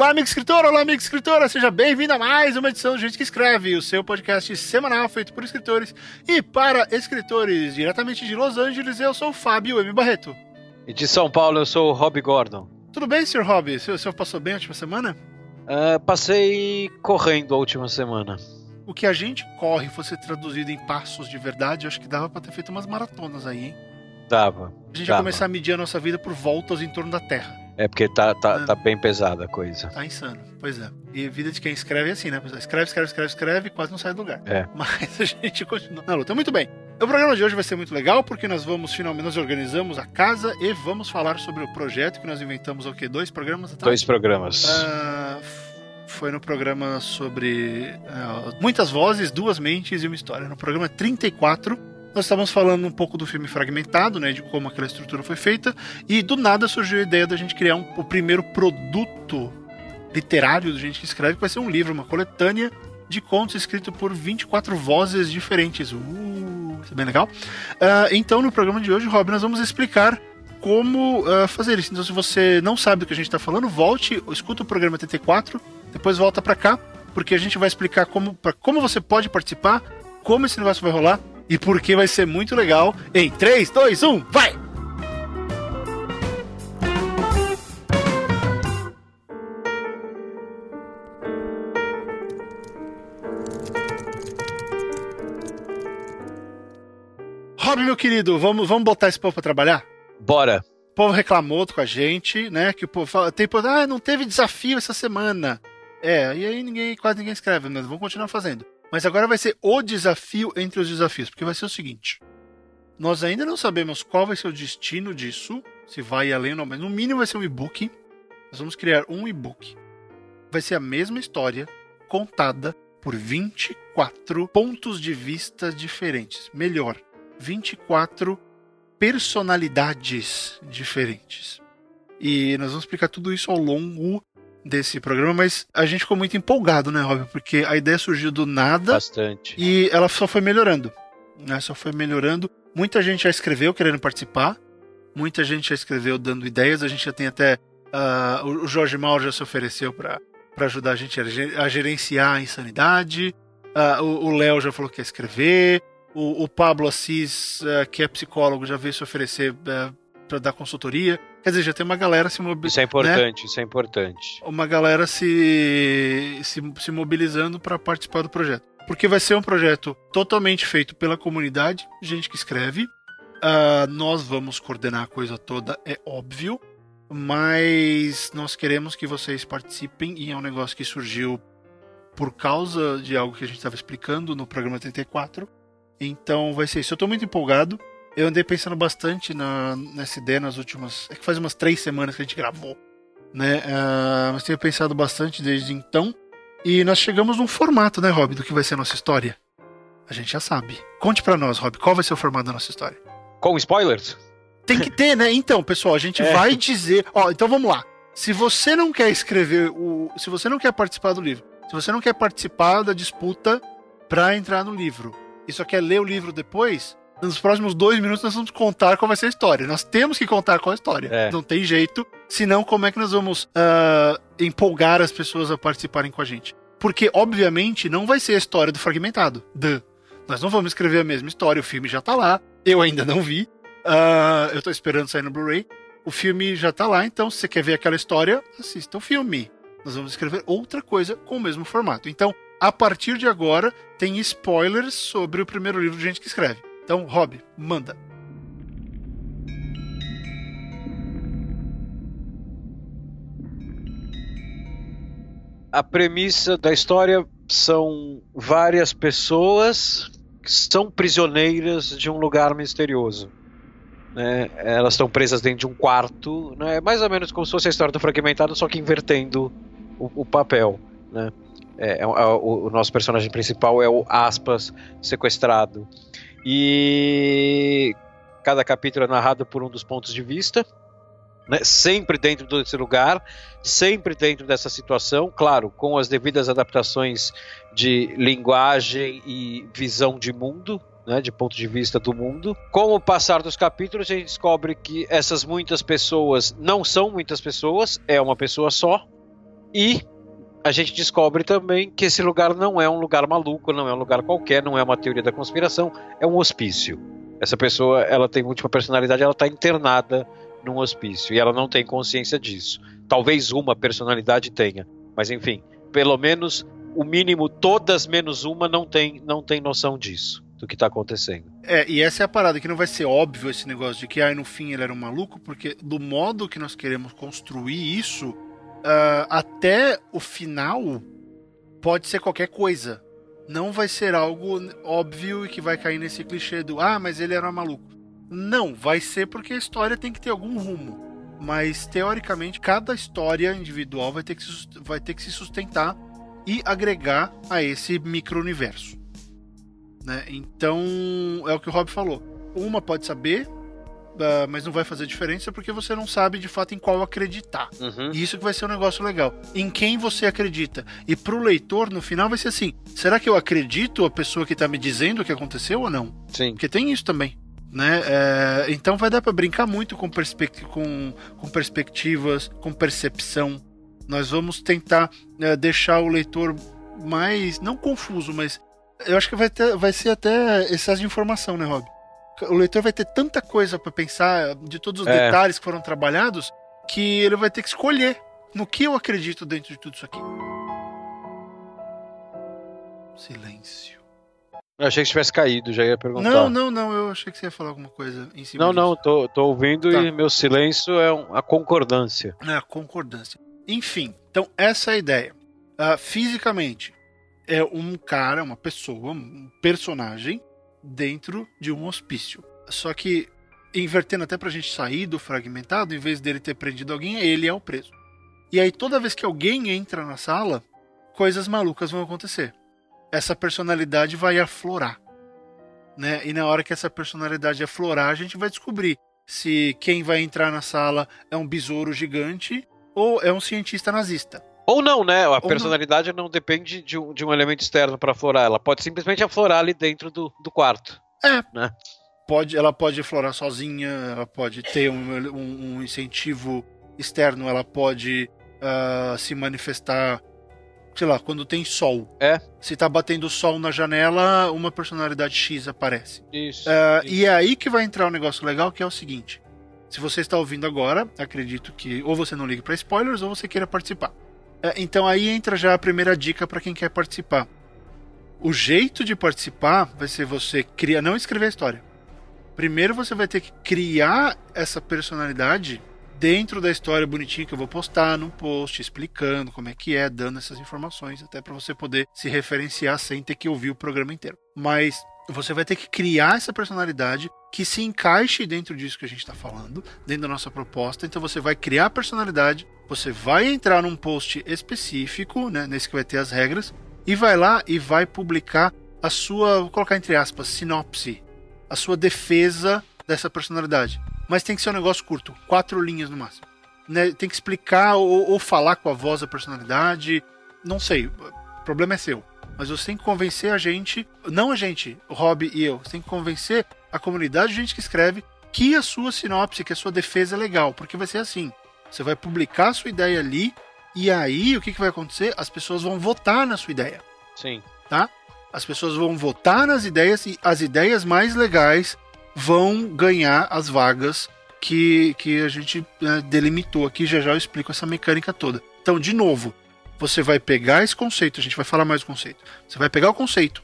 Olá, amigo escritor, olá, amigo escritora, seja bem-vindo a mais uma edição do Gente que Escreve, o seu podcast semanal feito por escritores e para escritores, diretamente de Los Angeles, eu sou o Fábio M. Barreto. E de São Paulo, eu sou o Rob Gordon. Tudo bem, Sr. Rob? O senhor passou bem a última semana? Uh, passei correndo a última semana. O que a gente corre fosse traduzido em passos de verdade, eu acho que dava pra ter feito umas maratonas aí, hein? Dava. A gente dava. vai começar a medir a nossa vida por voltas em torno da Terra. É porque tá, tá, É. tá bem pesada a coisa. Tá insano. Pois é. E a vida de quem escreve é assim, né? Escreve, escreve, escreve, escreve e quase não sai do lugar. É. Mas a gente continua na luta. Muito bem. O programa de hoje vai ser muito legal porque nós vamos finalmente nós organizamos a casa e vamos falar sobre o projeto que nós inventamos o quê? Dois programas atrás? Dois programas. F- foi no programa sobre ah, muitas vozes, duas mentes e uma história. No programa 34, nós estávamos falando um pouco do filme fragmentado, né, de como aquela estrutura foi feita, e do nada surgiu a ideia da gente criar um- o primeiro produto literário do gente que escreve, que vai ser um livro, uma coletânea de contos escrito por 24 vozes diferentes. Uh, isso é bem legal. Ah, então, no programa de hoje, Rob, nós vamos explicar como ah, fazer isso. Então, se você não sabe do que a gente está falando, volte, escuta o programa 84, depois volta para cá, porque a gente vai explicar como, pra, como você pode participar, como esse negócio vai rolar e por que vai ser muito legal. Em 3, 2, 1, vai! Rob, meu querido, vamos, vamos botar esse povo pra trabalhar? Bora. O povo reclamou com a gente, né? Que o povo fala, tem, povo, ah, não teve desafio essa semana. É, e aí ninguém, quase ninguém escreve, mas vamos continuar fazendo. Mas agora vai ser o desafio entre os desafios, porque vai ser o seguinte: nós ainda não sabemos qual vai ser o destino disso, se vai além ou não, mas no mínimo vai ser um e-book. Nós vamos criar um e-book. Vai ser a mesma história contada por 24 pontos de vista diferentes. Melhor, 24 personalidades diferentes. E nós vamos explicar tudo isso ao longo desse programa, mas a gente ficou muito empolgado, né, Rob? Porque a ideia surgiu do nada Bastante. e ela só foi melhorando. Né? Só foi melhorando. Muita gente já escreveu querendo participar. Muita gente já escreveu dando ideias. A gente já tem até. ah, o Jorge Mauro já se ofereceu para ajudar a gente a ge- a gerenciar a insanidade. Ah, o Léo já falou que quer escrever. O, o Pablo Assis, ah, que é psicólogo, já veio se oferecer para dar consultoria. Quer dizer, já tem uma galera se mobilizando Isso é importante, isso é importante. uma galera se, se, se mobilizando para participar do projeto. Porque vai ser um projeto totalmente feito pela comunidade, gente que escreve. Ah, nós vamos coordenar a coisa toda, é óbvio. Mas nós queremos que vocês participem e é um negócio que surgiu por causa de algo que a gente estava explicando no programa 34. Então vai ser isso. Eu estou muito empolgado. Eu andei pensando bastante na, nessa ideia nas últimas. É que faz umas três semanas que a gente gravou né? Ah, mas tenho pensado bastante desde então. E nós chegamos num formato, né, Rob, do que vai ser a nossa história. A gente já sabe. Conte pra nós, Rob, qual vai ser o formato da nossa história? Com spoilers? Tem que ter, né? Então, pessoal, a gente É. vai dizer. Ó, então vamos lá. Se você não quer escrever o. Se você não quer participar do livro, se você não quer participar da disputa pra entrar no livro e só quer ler o livro depois, nos próximos dois minutos nós vamos contar qual vai ser a história. Nós temos que contar qual é a história. É. Não tem jeito. Senão, como é que nós vamos ah, empolgar as pessoas a participarem com a gente? Porque, obviamente, não vai ser a história do fragmentado. Duh. Nós não vamos escrever a mesma história, o filme já tá lá. Eu ainda não vi. Ah, eu tô esperando sair no Blu-ray. O filme já tá lá, então se você quer ver aquela história, assista o filme. Nós vamos escrever outra coisa com o mesmo formato. Então, a partir de agora, tem spoilers sobre o primeiro livro de gente que escreve. Então, Rob, manda. A premissa da história são várias pessoas que são prisioneiras de um lugar misterioso. né? Elas estão presas dentro de um quarto, né? mais ou menos como se fosse a história do fragmentado, só que invertendo o, o papel. Né? É, é, o, o nosso personagem principal é o aspas sequestrado. E cada capítulo é narrado por um dos pontos de vista. né, sempre dentro desse lugar, sempre dentro dessa situação, claro, com as devidas adaptações de linguagem e visão de mundo, né, de ponto de vista do mundo. Com o passar dos capítulos, a gente descobre que essas muitas pessoas não são muitas pessoas, é uma pessoa só. E a gente descobre também que esse lugar não é um lugar maluco, não é um lugar qualquer, não é uma teoria da conspiração, é um hospício. Essa pessoa, ela tem múltipla personalidade, ela está internada num hospício e ela não tem consciência disso. Talvez uma personalidade tenha, mas enfim, pelo menos o mínimo todas menos uma não tem não tem noção disso do que está acontecendo. É, e essa é a parada que não vai ser óbvio esse negócio de que aí no fim ele era um maluco, porque do modo que nós queremos construir isso, uh, até o final pode ser qualquer coisa. Não vai ser algo óbvio e que vai cair nesse clichê do ah, mas ele era maluco. Não, vai ser porque a história tem que ter algum rumo. Mas teoricamente, cada história individual vai ter que, vai ter que se sustentar e agregar a esse micro-universo. Né? Então, é o que o Rob falou. Uma pode saber, uh, mas não vai fazer diferença porque você não sabe de fato em qual acreditar. Uhum. E isso que vai ser um negócio legal. Em quem você acredita. E pro leitor, no final, vai ser assim: será que eu acredito a pessoa que tá me dizendo o que aconteceu ou não? Sim. Porque tem isso também. Né? É, então vai dar para brincar muito com, perspect com, com perspectivas, com percepção. Nós vamos tentar é, deixar o leitor mais, não confuso, mas eu acho que vai, ter, vai ser até excesso de informação, né, Rob? O leitor vai ter tanta coisa para pensar de todos os é. detalhes que foram trabalhados que ele vai ter que escolher no que eu acredito dentro de tudo isso aqui. Silêncio. Eu achei que tivesse caído, já ia perguntar. Não, não, não, eu achei que você ia falar alguma coisa em cima Não, disso. não, tô, tô ouvindo tá. e meu silêncio é a concordância. É, a concordância. Enfim, então essa é a ideia. Uh, fisicamente, é um cara, uma pessoa, um personagem dentro de um hospício. Só que, invertendo até pra gente sair do fragmentado, em vez dele ter prendido alguém, ele é o preso. E aí, toda vez que alguém entra na sala, coisas malucas vão acontecer. Essa personalidade vai aflorar. Né? E na hora que essa personalidade aflorar, a gente vai descobrir se quem vai entrar na sala é um besouro gigante ou é um cientista nazista. Ou não, né? A ou personalidade não. não, depende de um, de um elemento externo para aflorar. Ela pode simplesmente aflorar ali dentro do, do quarto. É. Né? Pode, ela pode aflorar sozinha, ela pode ter um, um, um incentivo externo, ela pode uh, se manifestar, sei lá, quando tem sol. É. Se tá batendo sol na janela, uma personalidade X aparece. Isso, uh, isso. E é aí que vai entrar um negócio legal que é o seguinte. Se você está ouvindo agora, acredito que ou você não ligue para spoilers ou você queira participar. É, então aí entra já a primeira dica para quem quer participar. O jeito de participar vai ser você criar, não escrever a história. Primeiro você vai ter que criar essa personalidade dentro da história bonitinha que eu vou postar no post, explicando como é que é, dando essas informações, até para você poder se referenciar sem ter que ouvir o programa inteiro. Mas você vai ter que criar essa personalidade que se encaixe dentro disso que a gente está falando, dentro da nossa proposta. Então você vai criar a personalidade, você vai entrar num post específico, né, nesse que vai ter as regras, e vai lá e vai publicar a sua, vou colocar entre aspas, sinopse, a sua defesa dessa personalidade. Mas tem que ser um negócio curto, quatro linhas no máximo. Né, tem que explicar ou, ou falar com a voz da personalidade, não sei, o problema é seu mas você tem que convencer a gente, não a gente, o Rob e eu, você tem que convencer a comunidade de gente que escreve que a sua sinopse, que a sua defesa é legal, porque vai ser assim. Você vai publicar a sua ideia ali e aí o que, que vai acontecer? As pessoas vão votar na sua ideia. Sim. Tá? As pessoas vão votar nas ideias e as ideias mais legais vão ganhar as vagas que, que a gente né, delimitou aqui. Já já eu explico essa mecânica toda. Então, de novo, você vai pegar esse conceito, a gente vai falar mais do conceito. Você vai pegar o conceito,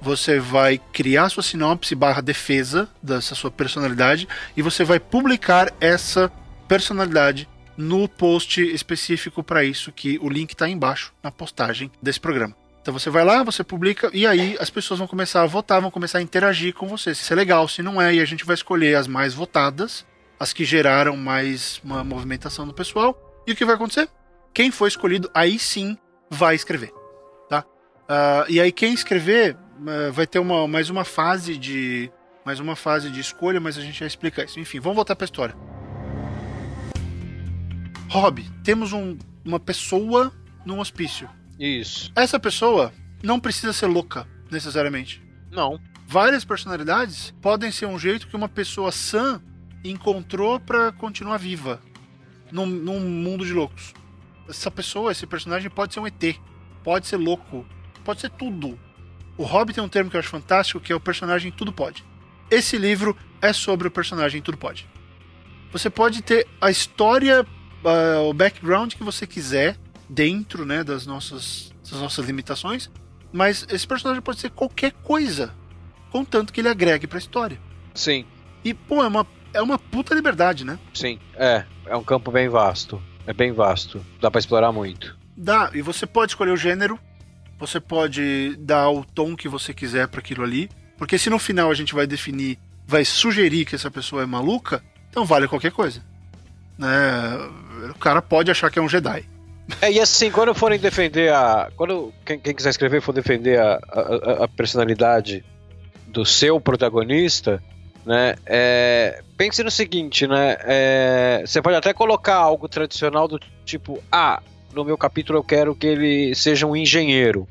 você vai criar sua sinopse barra defesa dessa sua personalidade e você vai publicar essa personalidade no post específico para isso, que o link está embaixo na postagem desse programa. Então você vai lá, você publica e aí as pessoas vão começar a votar, vão começar a interagir com você. Se é legal, se não é, e a gente vai escolher as mais votadas, as que geraram mais uma movimentação do pessoal. E o que vai acontecer? quem foi escolhido aí sim vai escrever, tá? Uh, e aí quem escrever uh, vai ter uma, mais uma fase de mais uma fase de escolha, mas a gente já explica isso. Enfim, vamos voltar para a história. Rob, temos um, uma pessoa num hospício. Isso. Essa pessoa não precisa ser louca necessariamente. Não. Várias personalidades podem ser um jeito que uma pessoa sã encontrou para continuar viva num, num mundo de loucos essa pessoa, esse personagem pode ser um ET, pode ser louco, pode ser tudo. O Hobbit tem um termo que eu acho fantástico, que é o personagem tudo pode. Esse livro é sobre o personagem tudo pode. Você pode ter a história, uh, o background que você quiser dentro, né, das nossas, das nossas limitações, mas esse personagem pode ser qualquer coisa, contanto que ele agregue para a história. Sim. E pô, é uma é uma puta liberdade, né? Sim, é, é um campo bem vasto. É bem vasto. Dá para explorar muito. Dá, e você pode escolher o gênero, você pode dar o tom que você quiser para aquilo ali, porque se no final a gente vai definir, vai sugerir que essa pessoa é maluca, então vale qualquer coisa. Né? O cara pode achar que é um Jedi. É, e assim, quando forem defender a. Quando quem, quem quiser escrever for defender a, a, a, personalidade do seu protagonista, né? É, pense no seguinte, né? É, você pode até colocar algo tradicional do tipo, ah, no meu capítulo eu quero que ele seja um engenheiro.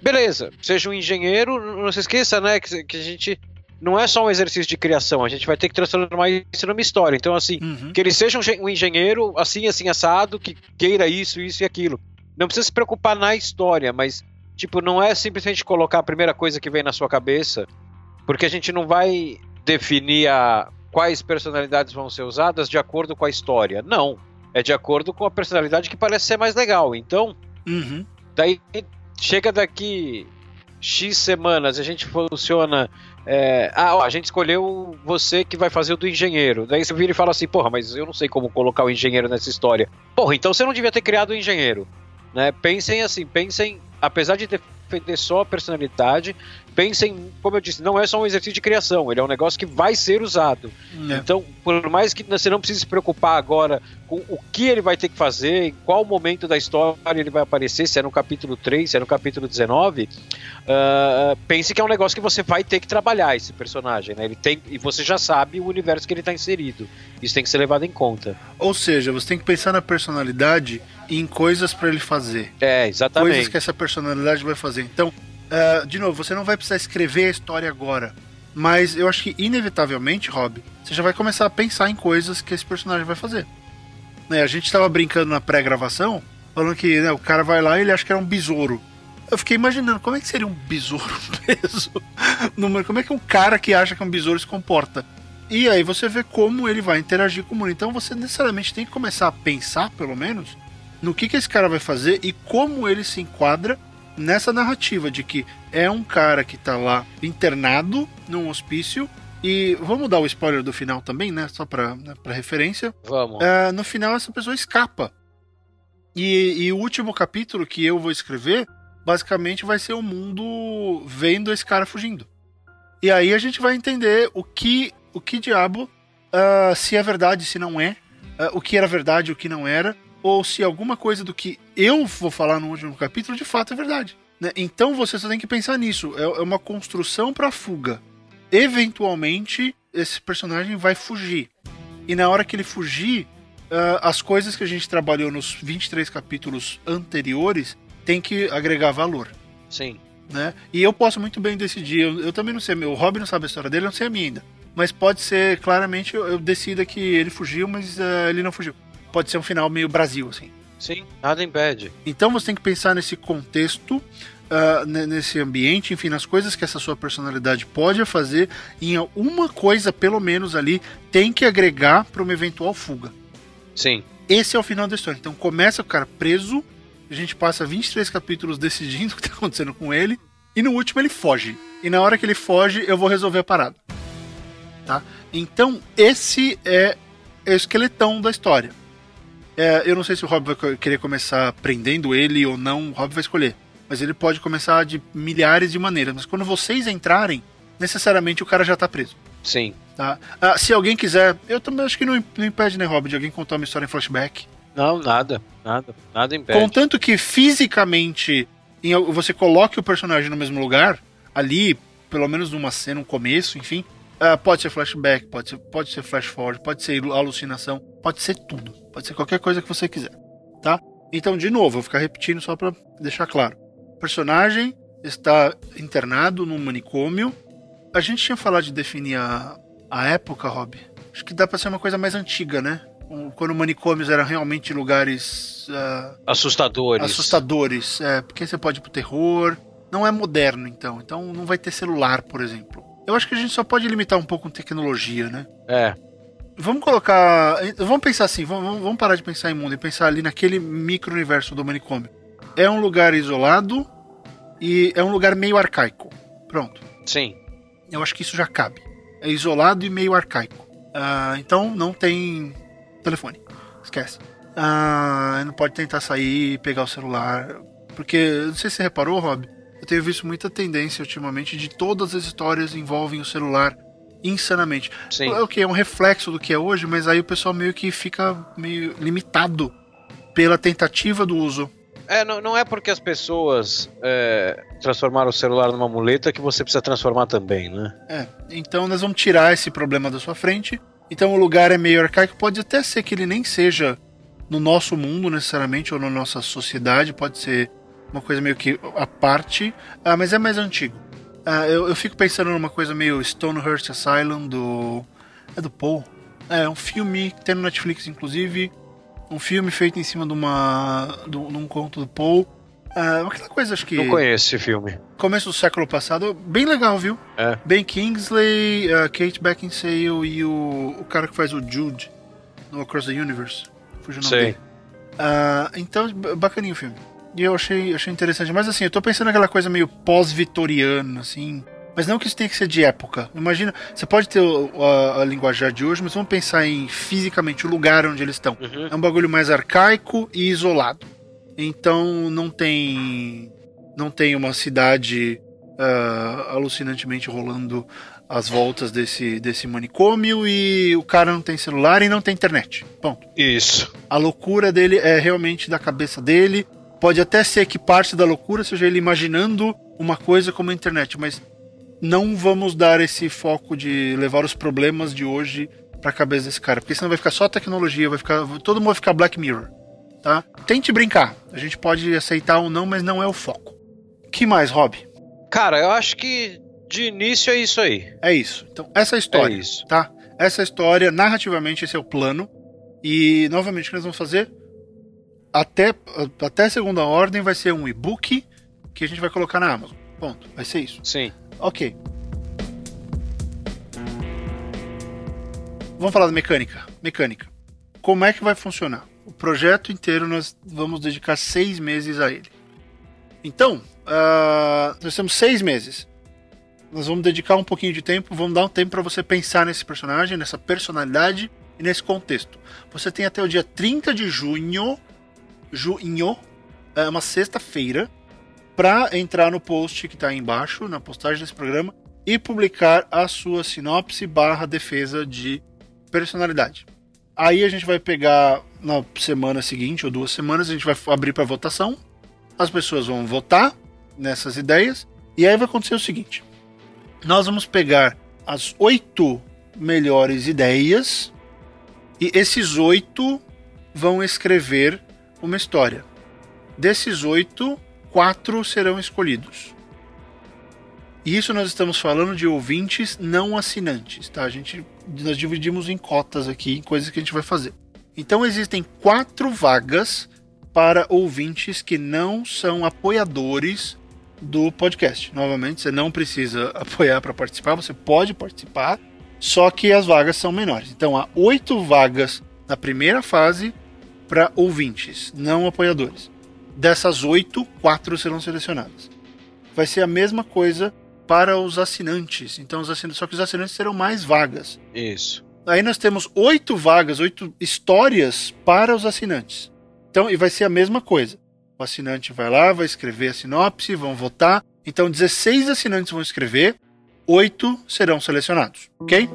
Beleza, seja um engenheiro, não se esqueça, né, que, que a gente não é só um exercício de criação, a gente vai ter que transformar isso numa história. Então, assim, uhum. que ele seja um, engenheiro assim, assim, assado, que queira isso, isso e aquilo. Não precisa se preocupar na história, mas, tipo, não é simplesmente colocar a primeira coisa que vem na sua cabeça, porque a gente não vai definir a, quais personalidades vão ser usadas de acordo com a história. Não. É de acordo com a personalidade que parece ser mais legal. Então, uhum. daí chega daqui X semanas, a gente funciona. É, ah, ó, a gente escolheu você que vai fazer o do engenheiro. Daí você vira e fala assim, porra, mas eu não sei como colocar o engenheiro nessa história. Porra, então você não devia ter criado o engenheiro. Né? Pensem assim, pensem, apesar de defender só a personalidade, pensem, como eu disse, não é só um exercício de criação, ele é um negócio que vai ser usado. É. Então, por mais que você não precise se preocupar agora com o que ele vai ter que fazer, em qual momento da história ele vai aparecer, se é no capítulo 3, se é no capítulo 19, uh, ah, pense que é um negócio que você vai ter que trabalhar esse personagem, né? Ele tem, e você já sabe o universo que ele está inserido. Isso tem que ser levado em conta. Ou seja, você tem que pensar na personalidade e em coisas para ele fazer. É, exatamente. Coisas que essa personalidade vai fazer. Então, Uh, de novo, você não vai precisar escrever a história agora. Mas eu acho que, inevitavelmente, Rob, você já vai começar a pensar em coisas que esse personagem vai fazer. Né, a gente estava brincando na pré-gravação, falando que né, o cara vai lá e ele acha que era um besouro. Eu fiquei imaginando como é que seria um besouro preso Como é que um cara que acha que é um besouro se comporta? E aí você vê como ele vai interagir com o mundo. Então você necessariamente tem que começar a pensar, pelo menos, no que, que esse cara vai fazer e como ele se enquadra nessa narrativa de que é um cara que tá lá internado num hospício. E vamos dar o spoiler do final também, né? Só pra, né, pra referência. Vamos. É, no final, essa pessoa escapa. E, e o último capítulo que eu vou escrever, basicamente vai ser o mundo vendo esse cara fugindo. E aí a gente vai entender o que, o que diabo, uh, se é verdade, se não é, uh, o que era verdade, o que não era, ou se alguma coisa do que eu vou falar no último capítulo de fato é verdade. Né? Então você só tem que pensar nisso. É, é uma construção para fuga. Eventualmente, esse personagem vai fugir. E na hora que ele fugir, uh, as coisas que a gente trabalhou nos 23 capítulos anteriores tem que agregar valor. Sim. Né? E eu posso muito bem decidir. Eu, eu também não sei. O Robin não sabe a história dele, eu não sei a minha ainda. Mas pode ser, claramente, eu, eu decida que ele fugiu, mas uh, ele não fugiu pode ser um final meio Brasil, assim. Sim, nada impede. Então você tem que pensar nesse contexto, uh, nesse ambiente, enfim, nas coisas que essa sua personalidade pode fazer, em alguma coisa, pelo menos ali, tem que agregar para uma eventual fuga. Sim. Esse é o final da história. Então começa o cara preso, a gente passa 23 capítulos decidindo o que está acontecendo com ele, e no último ele foge. E na hora que ele foge, eu vou resolver a parada. Tá? Então, esse é o esqueletão da história. É, eu não sei se o Rob vai querer começar prendendo ele ou não, o Rob vai escolher. Mas ele pode começar de milhares de maneiras. Mas quando vocês entrarem, necessariamente o cara já tá preso. Sim. Tá? Ah, se alguém quiser, eu também acho que não, não impede, né, Rob, de alguém contar uma história em flashback. Não, nada, nada, nada impede. Contanto que fisicamente em, você coloque o personagem no mesmo lugar, ali, pelo menos numa cena, um começo, enfim. Uh, pode ser flashback, pode ser, pode ser flash forward, pode ser alucinação, pode ser tudo. Pode ser qualquer coisa que você quiser, tá? Então, de novo, vou ficar repetindo só para deixar claro. O personagem está internado num manicômio. A gente tinha falado de definir a, a época, Rob. Acho que dá para ser uma coisa mais antiga, né? quando manicômios eram realmente lugares uh, assustadores. Assustadores, é, porque você pode ir pro terror. Não é moderno, então. Então não vai ter celular, por exemplo. Eu acho que a gente só pode limitar um pouco com tecnologia, né? É. Vamos colocar. Vamos pensar assim, vamos, vamos parar de pensar em mundo e pensar ali naquele micro-universo do manicômio. É um lugar isolado e é um lugar meio arcaico. Pronto. Sim. Eu acho que isso já cabe. É isolado e meio arcaico. Uh, então não tem telefone. Esquece. Uh, não pode tentar sair e pegar o celular. Porque, não sei se você reparou, Rob, eu tenho visto muita tendência ultimamente de todas as histórias envolvem o celular insanamente. Sim. É o que? É um reflexo do que é hoje, mas aí o pessoal meio que fica meio limitado pela tentativa do uso. É, não, não é porque as pessoas é, transformaram o celular numa muleta que você precisa transformar também, né? É, então nós vamos tirar esse problema da sua frente. Então o lugar é meio arcaico, pode até ser que ele nem seja no nosso mundo necessariamente, ou na nossa sociedade, pode ser uma coisa meio que a parte, ah, mas é mais antigo. Ah, eu, eu, fico pensando numa coisa meio Stonehurst Asylum do. É do Paul. É um filme que tem no Netflix, inclusive. Um filme feito em cima de uma. de, um conto do Paul. Ah, aquela coisa, acho que. Não conheço esse filme. Começo do século passado. Bem legal, viu? É. Ben Kingsley, uh, Kate Beckinsale e o, o cara que faz o Jude no Across the Universe. Fugiu o nome Sei. dele. Então, bacaninho o filme. E eu achei, achei interessante. Mas assim, eu tô pensando naquela coisa meio pós-vitoriana, assim. Mas não que isso tenha que ser de época. Imagina, você pode ter a, a linguajar de hoje, mas vamos pensar em fisicamente o lugar onde eles estão. Uhum. É um bagulho mais arcaico e isolado. Então não tem não tem uma cidade uh, alucinantemente rolando as voltas desse, desse manicômio e o cara não tem celular e não tem internet. Ponto. Isso. A loucura dele é realmente da cabeça dele Pode até ser que parte da loucura seja ele imaginando uma coisa como a internet, mas não vamos dar esse foco de levar os problemas de hoje para a cabeça desse cara, porque senão vai ficar só tecnologia, vai ficar todo mundo vai ficar Black Mirror, tá? Tente brincar. A gente pode aceitar ou não, mas não é o foco. Que mais, Rob? Cara, eu acho que de início é isso aí. É isso. Então, essa é história, é isso. tá? Essa história, narrativamente, esse é o plano. E, novamente, o que nós vamos fazer? Até, até segunda ordem vai ser um e-book que a gente vai colocar na Amazon. Ponto. Vai ser isso. Sim. Ok. Vamos falar da mecânica. Mecânica. Como é que vai funcionar? O projeto inteiro nós vamos dedicar seis meses a ele. Então, uh, nós temos seis meses. Nós vamos dedicar um pouquinho de tempo, vamos dar um tempo para você pensar nesse personagem, nessa personalidade e nesse contexto. Você tem até o dia 30 de junho junho, é uma sexta-feira, para entrar no post que está aí embaixo, na postagem desse programa, e publicar a sua sinopse barra defesa de personalidade. Aí a gente vai pegar na semana seguinte ou duas semanas, a gente vai abrir para votação. As pessoas vão votar nessas ideias. E aí vai acontecer o seguinte: nós vamos pegar as oito melhores ideias e esses oito vão escrever uma história. Desses oito, quatro serão escolhidos. E isso nós estamos falando de ouvintes não assinantes, tá? A gente nós dividimos em cotas aqui, em coisas que a gente vai fazer. Então existem quatro vagas para ouvintes que não são apoiadores do podcast. Novamente, você não precisa apoiar para participar, você pode participar, só que as vagas são menores. Então há oito vagas na primeira fase para ouvintes, não apoiadores. Dessas oito, quatro serão selecionadas. Vai ser a mesma coisa para os assinantes. Então, os assinantes, só que os assinantes terão mais vagas. Isso. Aí nós temos oito vagas, oito histórias para os assinantes. Então, e vai ser a mesma coisa. O assinante vai lá, vai escrever a sinopse, vão votar. Então, 16 assinantes vão escrever, oito serão selecionados, ok?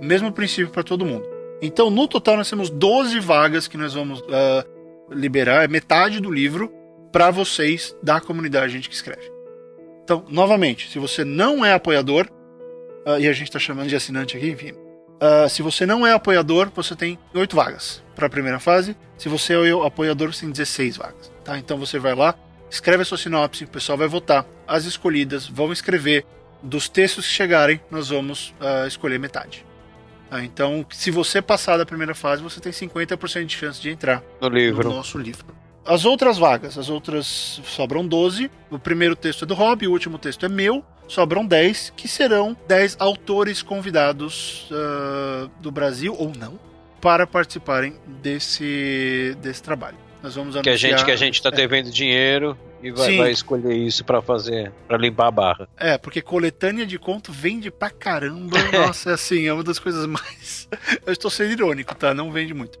Mesmo princípio para todo mundo. Então, no total, nós temos 12 vagas que nós vamos uh, liberar, é metade do livro, para vocês da comunidade, gente que escreve. Então, novamente, se você não é apoiador, uh, e a gente está chamando de assinante aqui, enfim. Uh, se você não é apoiador, você tem 8 vagas para a primeira fase. Se você é o apoiador, você tem 16 vagas. Tá? Então você vai lá, escreve a sua sinopse, o pessoal vai votar. As escolhidas vão escrever dos textos que chegarem, nós vamos uh, escolher metade. Uh, então, se você passar da primeira fase, você tem 50% de chance de entrar no, livro. no nosso livro. As outras vagas, as outras sobram 12. O primeiro texto é do Rob, o último texto é meu. Sobram 10, que serão 10 autores convidados uh, do Brasil, ou não, para participarem desse, desse trabalho. Nós vamos que a gente que a gente está é. devendo dinheiro e vai, vai escolher isso para fazer, para limpar a barra. É, porque coletânea de conto vende pra caramba. Nossa, é assim, é uma das coisas mais. Eu estou sendo irônico, tá? Não vende muito.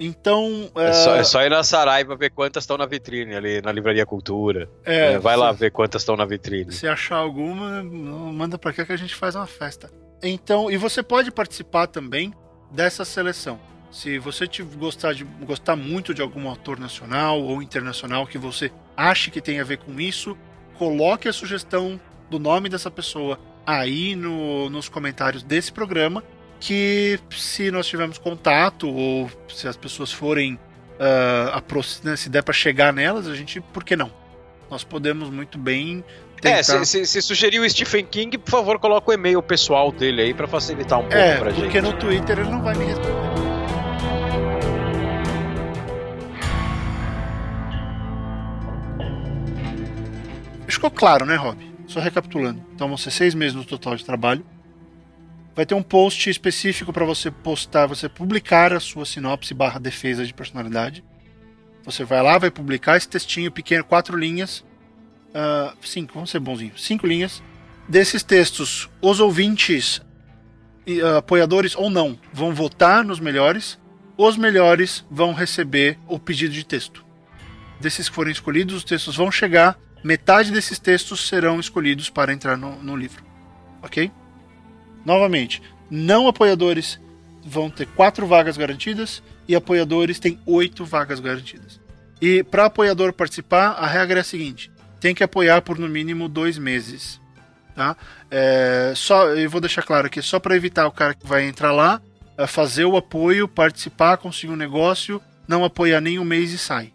Então. É, é, só, é só ir na Saraiva ver quantas estão na vitrine ali, na Livraria Cultura. É, é vai lá ver quantas estão na vitrine. Se achar alguma, manda pra cá que a gente faz uma festa. Então, e você pode participar também dessa seleção. Se você te gostar, de, gostar muito de algum autor nacional ou internacional que você ache que tem a ver com isso, coloque a sugestão do nome dessa pessoa aí no, nos comentários desse programa que se nós tivermos contato ou se as pessoas forem uh, né, se der para chegar nelas, a gente, por que não? Nós podemos muito bem tentar... É, se, se, se sugerir o Stephen King, por favor, coloque o e-mail pessoal dele aí para facilitar um pouco é, pra gente. porque no Twitter ele não vai me responder. Ficou claro, né, Rob? Só recapitulando. Então vão ser seis meses no total de trabalho vai ter um post específico para você postar, você publicar a sua sinopse barra defesa de personalidade. Você vai lá, vai publicar esse textinho pequeno, quatro linhas. Uh, cinco, vamos ser bonzinhos. Cinco linhas. Desses textos, os ouvintes, uh, apoiadores ou não, vão votar nos melhores. Os melhores vão receber o pedido de texto. Desses que forem escolhidos, os textos vão chegar. Metade desses textos serão escolhidos para entrar no, no livro. Ok? Novamente, não apoiadores vão ter quatro vagas garantidas e apoiadores têm oito vagas garantidas. E para apoiador participar, a regra é a seguinte: tem que apoiar por no mínimo dois meses. Tá? É, só, eu vou deixar claro aqui, só para evitar o cara que vai entrar lá, é fazer o apoio, participar, conseguir um negócio, não apoiar nem um mês e sai.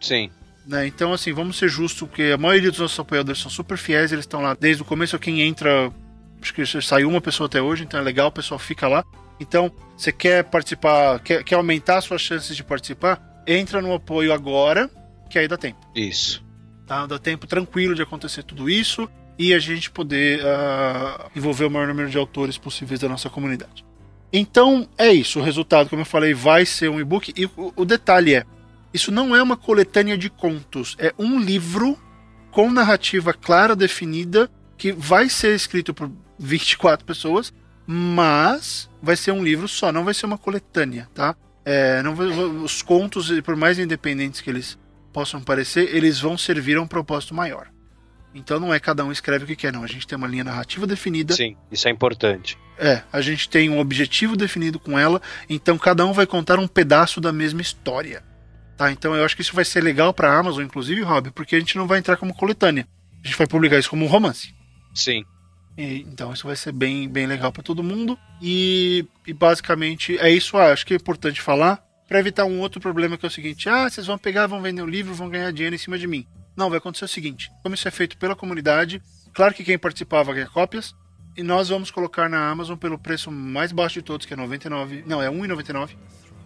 Sim. Né? Então, assim, vamos ser justos, porque a maioria dos nossos apoiadores são super fiéis, eles estão lá desde o começo. Quem entra acho que saiu uma pessoa até hoje, então é legal, o pessoal fica lá. Então, você quer participar, quer, quer aumentar suas chances de participar? Entra no apoio agora, que aí dá tempo. Isso. Tá? Dá tempo tranquilo de acontecer tudo isso e a gente poder uh, envolver o maior número de autores possíveis da nossa comunidade. Então, é isso. O resultado, como eu falei, vai ser um e-book. E o, o detalhe é: isso não é uma coletânea de contos, é um livro com narrativa clara, definida, que vai ser escrito por 24 pessoas, mas vai ser um livro só, não vai ser uma coletânea, tá? É, não os contos, por mais independentes que eles possam parecer, eles vão servir a um propósito maior. Então não é cada um escreve o que quer, não. A gente tem uma linha narrativa definida. Sim, isso é importante. É, a gente tem um objetivo definido com ela, então cada um vai contar um pedaço da mesma história. Tá? Então eu acho que isso vai ser legal para a Amazon, inclusive, Rob, porque a gente não vai entrar como coletânea. A gente vai publicar isso como um romance. Sim. E, então isso vai ser bem, bem legal para todo mundo. E, e, basicamente é isso. Ah, acho que é importante falar para evitar um outro problema que é o seguinte: ah, vocês vão pegar, vão vender o um livro, vão ganhar dinheiro em cima de mim. Não, vai acontecer o seguinte: como isso é feito pela comunidade, claro que quem participar vai ganhar cópias. E nós vamos colocar na Amazon pelo preço mais baixo de todos, que é 99, não, é 1,99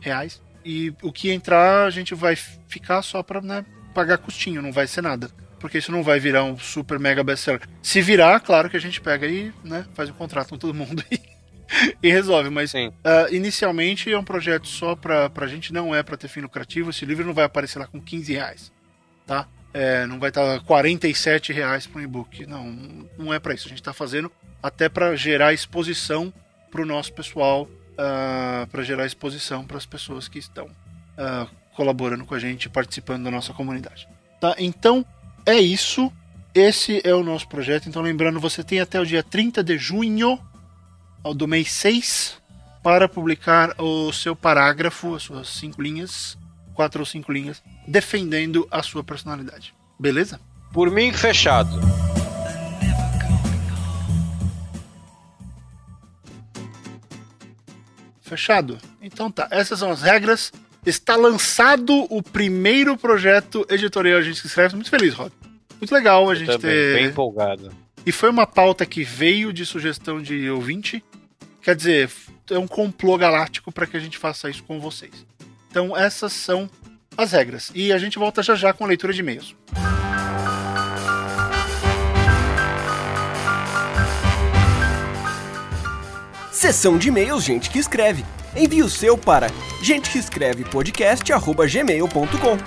reais. E o que entrar, a gente vai ficar só para né, pagar custinho, não vai ser nada porque isso não vai virar um super mega best-seller. Se virar, claro que a gente pega e né, faz um contrato com todo mundo e, e resolve. Mas uh, inicialmente é um projeto só pra, pra gente, não é para ter fim lucrativo. Esse livro não vai aparecer lá com 15 reais, tá? É, não vai estar 47 reais para um e-book. Não, não é para isso. A gente está fazendo até para gerar exposição para o nosso pessoal, uh, para gerar exposição para as pessoas que estão uh, colaborando com a gente, participando da nossa comunidade. Tá? Então, é isso. Esse é o nosso projeto. Então, lembrando, você tem até o dia 30 de junho do mês 6 para publicar o seu parágrafo, as suas cinco linhas, quatro ou cinco linhas, defendendo a sua personalidade. Beleza? Por mim, fechado. Fechado? Então tá, essas são as regras está lançado o primeiro projeto editorial a gente escreve. Muito feliz, Rod. Muito legal a gente também, ter. Bem empolgado. E foi uma pauta que veio de sugestão de ouvinte. Quer dizer, é um complô galáctico para que a gente faça isso com vocês. Então, essas são as regras. E a gente volta já já com a leitura de e-mails. Sessão de e-mails Gente que Escreve. Envie o seu para gentequeescrevepodcast.gmail.com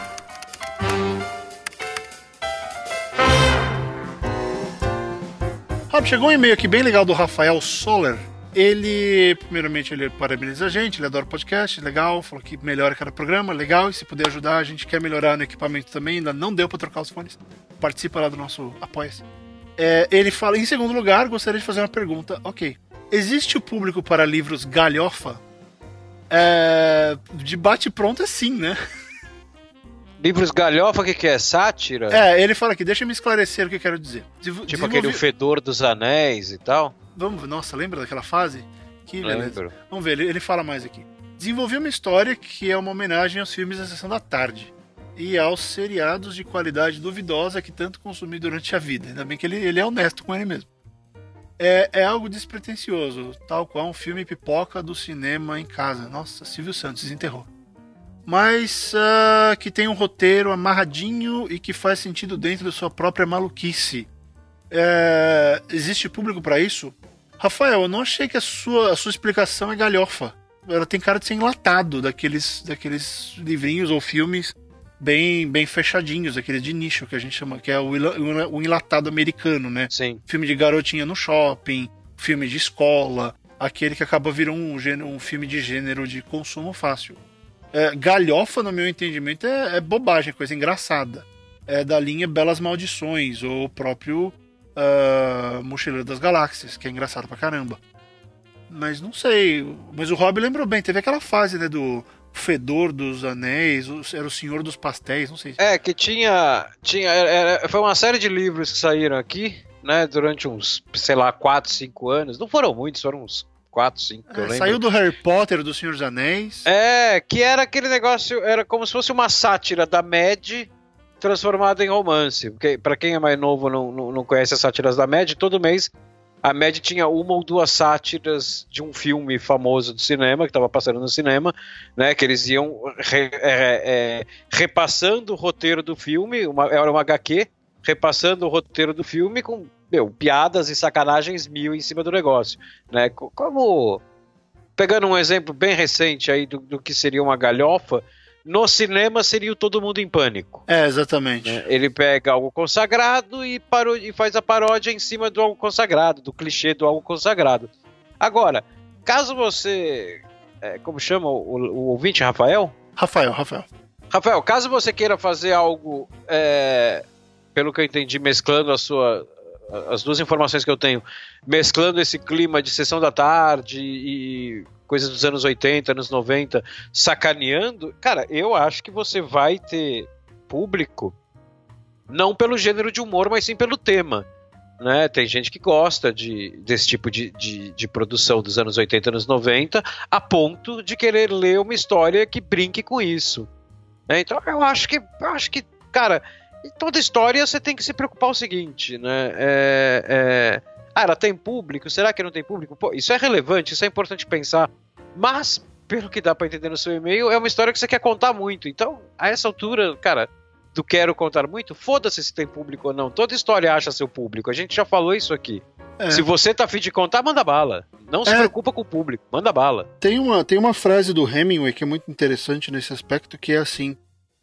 Rob, chegou um e-mail aqui bem legal do Rafael Soller. Ele, primeiramente, ele parabeniza a gente, ele adora o podcast, legal, falou que melhora cada programa, legal, e se puder ajudar, a gente quer melhorar no equipamento também, ainda não deu para trocar os fones. Participa lá do nosso apoia-se. É, ele fala, em segundo lugar, gostaria de fazer uma pergunta. Ok, existe o público para livros galhofa? É, de bate pronto é sim, né? Livros galhofa, o que, que é? Sátira? É, ele fala aqui, deixa eu me esclarecer o que eu quero dizer. Desenvolvi... Tipo aquele O Fedor dos Anéis e tal? Vamos, nossa, lembra daquela fase? Que beleza. Lembro. Vamos ver, ele, ele fala mais aqui. Desenvolvi uma história que é uma homenagem aos filmes da Sessão da Tarde e aos seriados de qualidade duvidosa que tanto consumi durante a vida. Ainda bem que ele, ele é honesto com ele mesmo. É, é algo despretensioso, tal qual um filme pipoca do cinema em casa. Nossa, Silvio Santos desenterrou. Mas uh, que tem um roteiro amarradinho e que faz sentido dentro da sua própria maluquice. É, existe público para isso? Rafael, eu não achei que a sua, a sua explicação é galhofa. Ela tem cara de ser enlatado daqueles, daqueles livrinhos ou filmes bem, bem fechadinhos, aqueles de nicho que a gente chama, que é o, o enlatado americano, né? Sim. Filme de garotinha no shopping, filme de escola, aquele que acaba virando um, gênero, um filme de gênero de consumo fácil. É, galhofa, no meu entendimento, é, é bobagem, é coisa engraçada. É da linha Belas Maldições, ou o próprio uh, Mochileiro das Galáxias, que é engraçado pra caramba. Mas não sei. Mas o Rob lembrou bem, teve aquela fase, né, do Fedor dos Anéis, era o Senhor dos Pastéis, não sei. É, que tinha. tinha era, foi uma série de livros que saíram aqui, né, durante uns, sei lá, 4, 5 anos. Não foram muitos, foram uns 4, 5 é, Saiu do Harry Potter, do Senhor dos Anéis. É, que era aquele negócio, era como se fosse uma sátira da Mad transformada em romance. Porque, para quem é mais novo não, não, não conhece as sátiras da Mad, todo mês a Mad tinha uma ou duas sátiras de um filme famoso do cinema, que estava passando no cinema, né? Que eles iam re, é, é, repassando o roteiro do filme, uma, era uma HQ, repassando o roteiro do filme com meu, piadas e sacanagens mil em cima do negócio. Né? Como. Pegando um exemplo bem recente aí do, do que seria uma galhofa, no cinema seria o Todo Mundo em Pânico. É, exatamente. Né? Ele pega algo consagrado e, parou, e faz a paródia em cima do algo consagrado, do clichê do algo consagrado. Agora, caso você. É, como chama o, o, ouvinte, Rafael? Rafael, Rafael. Rafael, caso você queira fazer algo, é, pelo que eu entendi, mesclando a sua, as duas informações que eu tenho, mesclando esse clima de sessão da tarde e coisas dos anos 80, anos 90, sacaneando, cara, eu acho que você vai ter público não pelo gênero de humor, mas sim pelo tema. Né? Tem gente que gosta de, desse tipo de, de, de, produção dos anos 80, anos 90, a ponto de querer ler uma história que brinque com isso. Né? Então eu acho que, eu acho que, cara, em toda história você tem que se preocupar o seguinte, né? É, é, ah, ela tem público? Será que não tem público? Pô, isso é relevante, isso é importante pensar. Mas, pelo que dá para entender no seu e-mail, é uma história que você quer contar muito. Então, a essa altura, cara, do quero contar muito, foda-se se tem público ou não. Toda história acha seu público. A gente já falou isso aqui. É. Se você tá afim de contar, manda bala. Não se é. preocupa com o público, manda bala. Tem uma, tem uma frase do Hemingway que é muito interessante nesse aspecto, que é assim: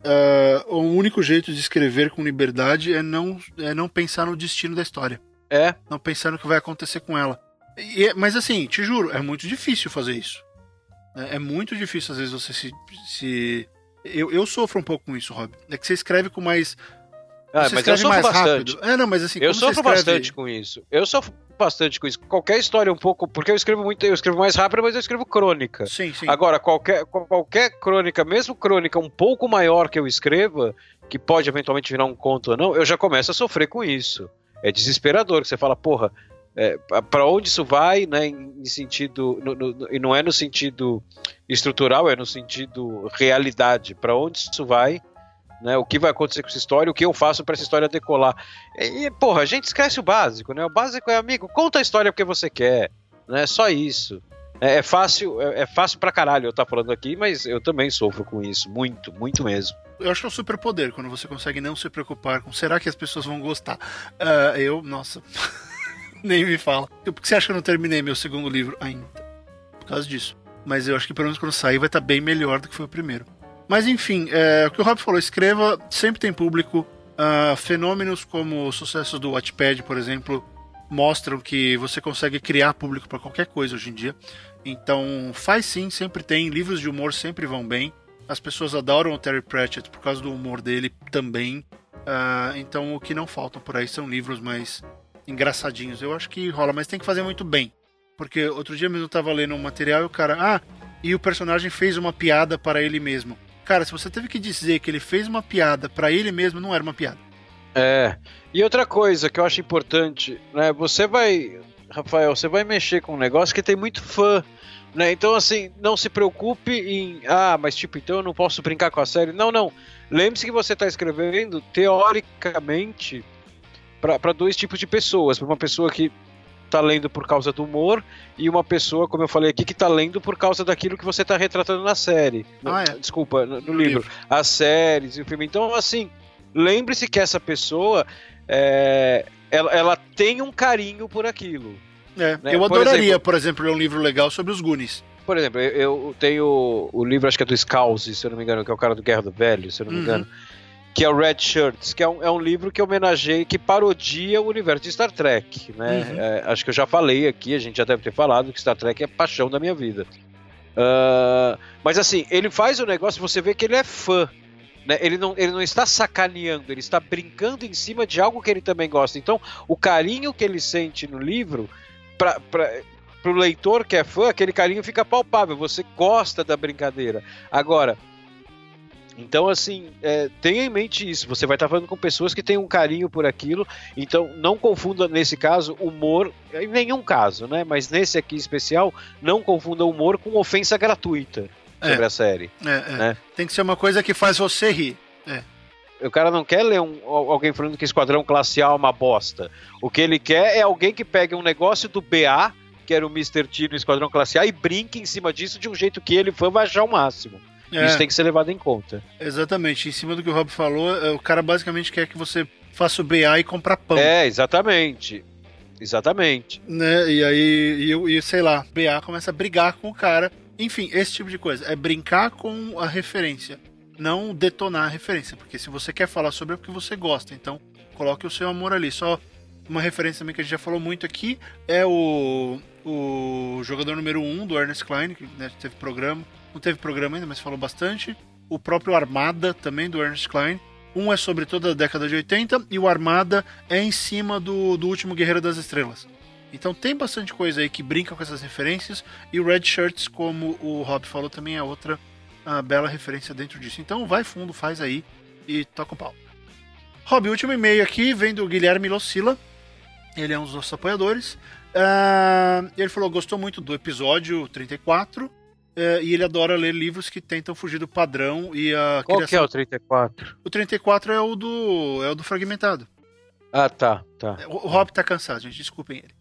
Uh, o único jeito de escrever com liberdade é não, é não pensar no destino da história. É. Não pensar no que vai acontecer com ela. E, é, mas assim, te juro, é muito difícil fazer isso. É, é muito difícil, às vezes, você se. se... Eu, eu sofro um pouco com isso, Rob. É que você escreve com mais. Ah, você mas eu sofro bastante. Rápido. É, não, mas assim, eu sofro escreve... bastante com isso. Eu sofro bastante com isso. Qualquer história um pouco, porque eu escrevo muito, eu escrevo mais rápido, mas eu escrevo crônica. Sim, sim. Agora, qualquer, qualquer crônica, mesmo crônica um pouco maior que eu escreva, que pode eventualmente virar um conto ou não, eu já começo a sofrer com isso. É desesperador, que você fala, porra, é, para onde isso vai, né, em, sentido, no, no, e não é no sentido estrutural, é no sentido realidade, para onde isso vai, Né, o que vai acontecer com essa história, o que eu faço para essa história decolar. E, porra, a gente esquece o básico, né? O básico é, amigo, conta a história porque você quer, né? Só isso. É, é fácil, é, é, fácil pra caralho eu estar tá falando aqui, mas eu também sofro com isso, muito, muito mesmo. Eu acho que é um superpoder quando você consegue não se preocupar com será que as pessoas vão gostar. Uh, eu, nossa, nem me fala. Por que você acha que eu não terminei meu segundo livro ainda? Por causa disso. Mas eu acho que pelo menos quando sair vai estar tá bem melhor do que foi o primeiro. Mas enfim, é, o que o Rob falou, escreva, sempre tem público. Uh, fenômenos como o sucesso do Watchpad, por exemplo, mostram que você consegue criar público para qualquer coisa hoje em dia. Então, faz sim, sempre tem. Livros de humor sempre vão bem. As pessoas adoram o Terry Pratchett por causa do humor dele também. Uh, então, o que não faltam por aí são livros mais engraçadinhos. Eu acho que rola, mas tem que fazer muito bem. Porque outro dia mesmo eu tava lendo um material e o cara, ah, e o personagem fez uma piada para ele mesmo. Cara, se você teve que dizer que ele fez uma piada para ele mesmo, não era uma piada. É. E outra coisa que eu acho importante, né? Você vai, Rafael, você vai mexer com um negócio que tem muito fã. Né? Então, assim, não se preocupe em. Ah, mas tipo, então eu não posso brincar com a série. Não, não. Lembre-se que você está escrevendo, teoricamente, para dois tipos de pessoas. Para uma pessoa que tá lendo por causa do humor e uma pessoa, como eu falei aqui, que tá lendo por causa daquilo que você tá retratando na série. Ah, é. Desculpa, no, no livro. livro. As séries, o filme. Então, assim, lembre-se que essa pessoa é, ela, ela, tem um carinho por aquilo. É, né? Eu adoraria, por exemplo, por exemplo, ler um livro legal sobre os Goonies. Por exemplo, eu, eu tenho o livro, acho que é do Scouse, se eu não me engano, que é o cara do Guerra do Velho, se eu não me uhum. Que é o Red Shirts, que é um, é um livro que homenageia, que parodia o universo de Star Trek, né? Uhum. É, acho que eu já falei aqui, a gente já deve ter falado que Star Trek é paixão da minha vida. Uh, mas assim, ele faz o negócio, você vê que ele é fã. Né? Ele, não, ele não está sacaneando, ele está brincando em cima de algo que ele também gosta. Então, o carinho que ele sente no livro, para o leitor que é fã, aquele carinho fica palpável. Você gosta da brincadeira. Agora, então, assim, é, tenha em mente isso. Você vai estar falando com pessoas que têm um carinho por aquilo. Então, não confunda, nesse caso, humor. Em nenhum caso, né? Mas nesse aqui especial, não confunda humor com ofensa gratuita sobre é, a série. É, é, né? Tem que ser uma coisa que faz você rir. É. O cara não quer ler um, alguém falando que Esquadrão Classe A é uma bosta. O que ele quer é alguém que pegue um negócio do BA, que era o Mr. T no Esquadrão Classe A, e brinque em cima disso de um jeito que ele fã vai achar o máximo. É. Isso tem que ser levado em conta. Exatamente. Em cima do que o Rob falou, é, o cara basicamente quer que você faça o BA e comprar pão. É, exatamente. Exatamente. Né? E aí, e, e sei lá, BA começa a brigar com o cara. Enfim, esse tipo de coisa. É brincar com a referência. Não detonar a referência. Porque se você quer falar sobre é porque você gosta. Então, coloque o seu amor ali. Só uma referência também que a gente já falou muito aqui é o, o jogador número 1 um do Ernest Klein, que né, teve programa não teve programa ainda, mas falou bastante. O próprio Armada, também do Ernest Klein. Um é sobre toda a década de 80 e o Armada é em cima do, do último Guerreiro das Estrelas. Então tem bastante coisa aí que brinca com essas referências. E o Red Shirts, como o Rob falou, também é outra uh, bela referência dentro disso. Então vai fundo, faz aí e toca o pau. Rob, último e-mail aqui vem do Guilherme Locila. Ele é um dos nossos apoiadores. Uh, ele falou: gostou muito do episódio 34 é, e ele adora ler livros que tentam fugir do padrão e a Qual criação... que é o 34? O 34 é o do é o do fragmentado. Ah, tá, tá. O, o Rob tá cansado, gente, desculpem ele.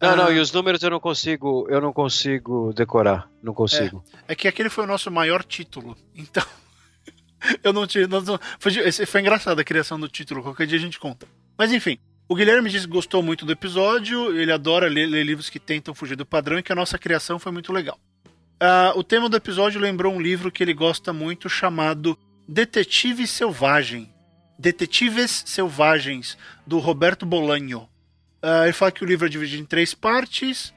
Não, ah, não, e os números eu não consigo, eu não consigo decorar, não consigo. É, é que aquele foi o nosso maior título, então eu não tinha, não, foi, foi engraçado a criação do título, qualquer dia a gente conta. Mas enfim, o Guilherme disse que gostou muito do episódio, ele adora ler, ler livros que tentam fugir do padrão e que a nossa criação foi muito legal. Uh, o tema do episódio lembrou um livro que ele gosta muito chamado Detetive Selvagem. Detetives Selvagens, do Roberto Bolanho. Uh, ele fala que o livro é dividido em três partes.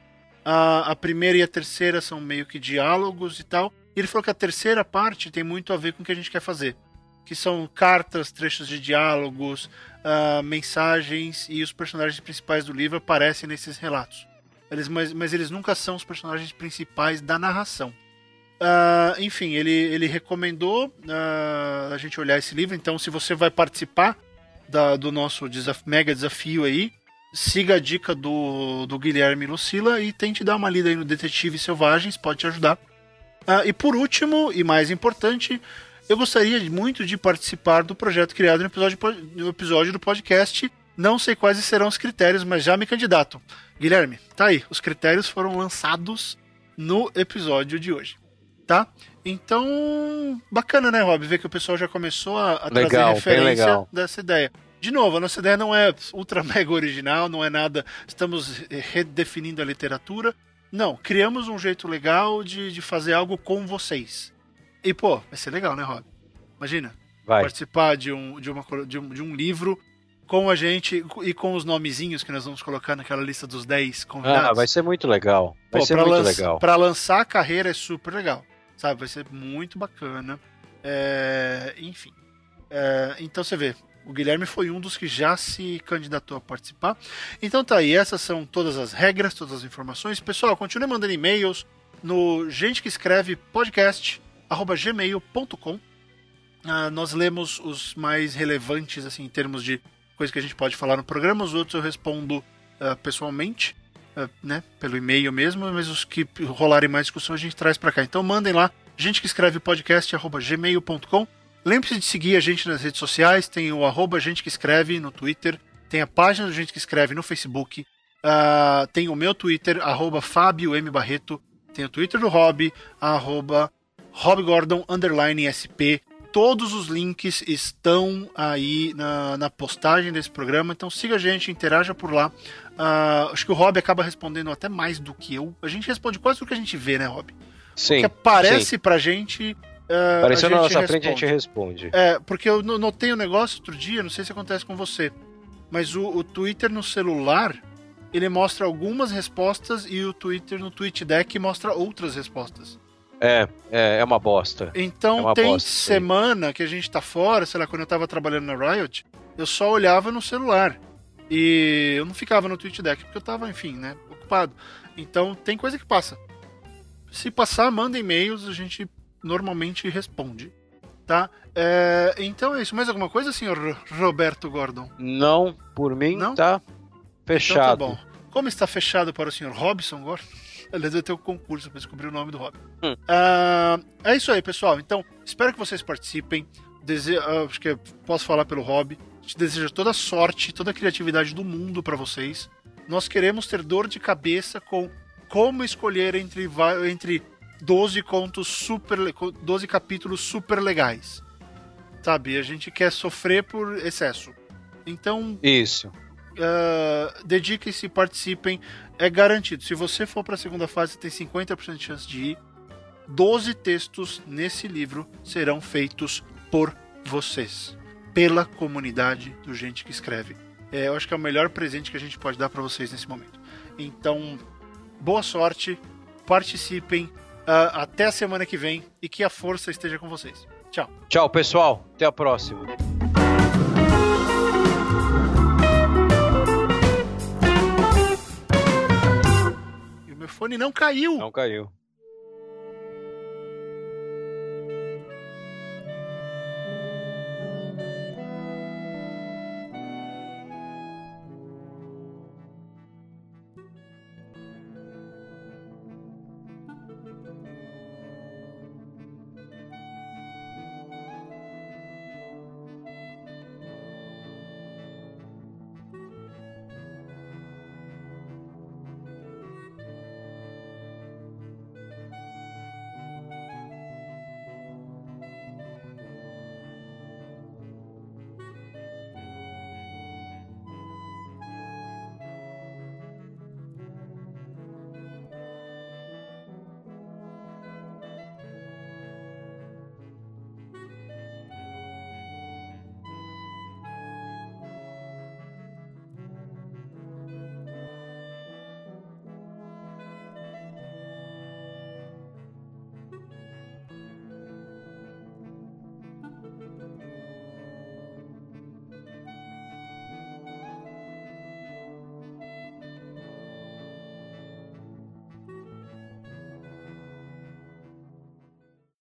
Uh, a primeira e a terceira são meio que diálogos e tal. E ele falou que a terceira parte tem muito a ver com o que a gente quer fazer. Que são cartas, trechos de diálogos, mensagens e os personagens principais do livro aparecem nesses relatos. Eles, mas, mas eles nunca são os personagens principais da narração. Uh, enfim, ele, ele recomendou uh, a gente olhar esse livro. Então, se você vai participar da, do nosso desaf mega desafio aí, siga a dica do, do Guilherme Lucila e tente dar uma lida aí no Detetive Selvagens, pode te ajudar. Uh, e por último, e mais importante, eu gostaria muito de participar do projeto criado no episódio, no episódio do podcast. Não sei quais serão os critérios, mas já me candidato. Guilherme, tá aí. Os critérios foram lançados no episódio de hoje. Tá? Então, bacana, né, Rob? Ver que o pessoal já começou a, a Legal, trazer referência legal. dessa ideia. De novo, a nossa ideia não é ultra mega original, não é nada. Estamos redefinindo a literatura. Não, criamos um jeito legal de, de fazer algo com vocês. E, pô, vai ser legal, né, Rob? Imagina, Vai. participar de um, de, uma, de, um, de um livro com a gente e com os nomezinhos que nós vamos colocar naquela lista dos 10 convidados. Ah, vai ser muito legal. Vai Pô, ser muito legal. Pra lançar a carreira é super legal. Sabe? Vai ser muito bacana. É, enfim. É, então você vê. O Guilherme foi um dos que já se candidatou a participar. Então tá aí, essas são todas as regras, todas as informações. Pessoal, continue mandando e-mails no gente que escreve podcast gmail.com. Ah, nós lemos os mais relevantes assim em termos de coisa que a gente pode falar no programa. Os outros eu respondo ah, pessoalmente uh, né, pelo e-mail mesmo, mas os que rolarem mais discussão a gente traz pra cá. Então mandem lá, gente que escreve podcast arroba gmail.com. Lembre-se de seguir a gente nas redes sociais, tem o arroba gente que escreve no Twitter, tem a página do gente que escreve no Facebook, ah, tem o meu Twitter, arroba Fábio M. Barreto, tem o Twitter do Rob, arroba Rob Gordon, underline SP. Todos os links estão aí na, na postagem desse programa, então siga a gente, interaja por lá. Ah, acho que o Rob acaba respondendo até mais do que eu. A gente responde quase tudo que a gente vê, né, Rob? Sim. que aparece pra gente. ah, Apareceu a na gente nossa frente, a gente responde. responde. É, porque eu no- notei um negócio outro dia, não sei se acontece com você, mas o, o Twitter no celular ele mostra algumas respostas e o Twitter no TweetDeck mostra outras respostas. É, é, é uma bosta. Então É uma tem bosta aí. semana que a gente tá fora, sei lá, quando eu tava trabalhando na Riot, eu só olhava no celular. E eu não ficava no TweetDeck, porque eu tava, enfim, né, ocupado. Então tem coisa que passa. Se passar, manda e-mails, a gente normalmente responde. Tá? É, então é isso. Mais alguma coisa, senhor Roberto Gordon? Não, por mim, Não? tá Então fechado. tá bom. Como está fechado para o senhor Robson Gordon? Aliás, vai ter um concurso para descobrir o nome do Robin. Hum. Ah, é isso aí, pessoal. Então, espero que vocês participem. Dese... ah, acho que posso falar pelo Rob. A gente deseja toda a sorte, toda a criatividade do mundo para vocês. Nós queremos ter dor de cabeça com como escolher entre, entre 12 contos super. le- 12 capítulos super legais. Sabe? A gente quer sofrer por excesso. Então, Isso. Uh, dediquem-se, participem, é garantido. Se você for para a segunda fase, tem 50% de chance de ir. 12 textos nesse livro serão feitos por vocês, pela comunidade do gente que escreve. É, eu acho que é o melhor presente que a gente pode dar para vocês nesse momento. Então, boa sorte, participem, uh, até a semana que vem e que a força esteja com vocês. Tchau. Tchau, pessoal. Até a próxima. E o meu fone não caiu. Não caiu.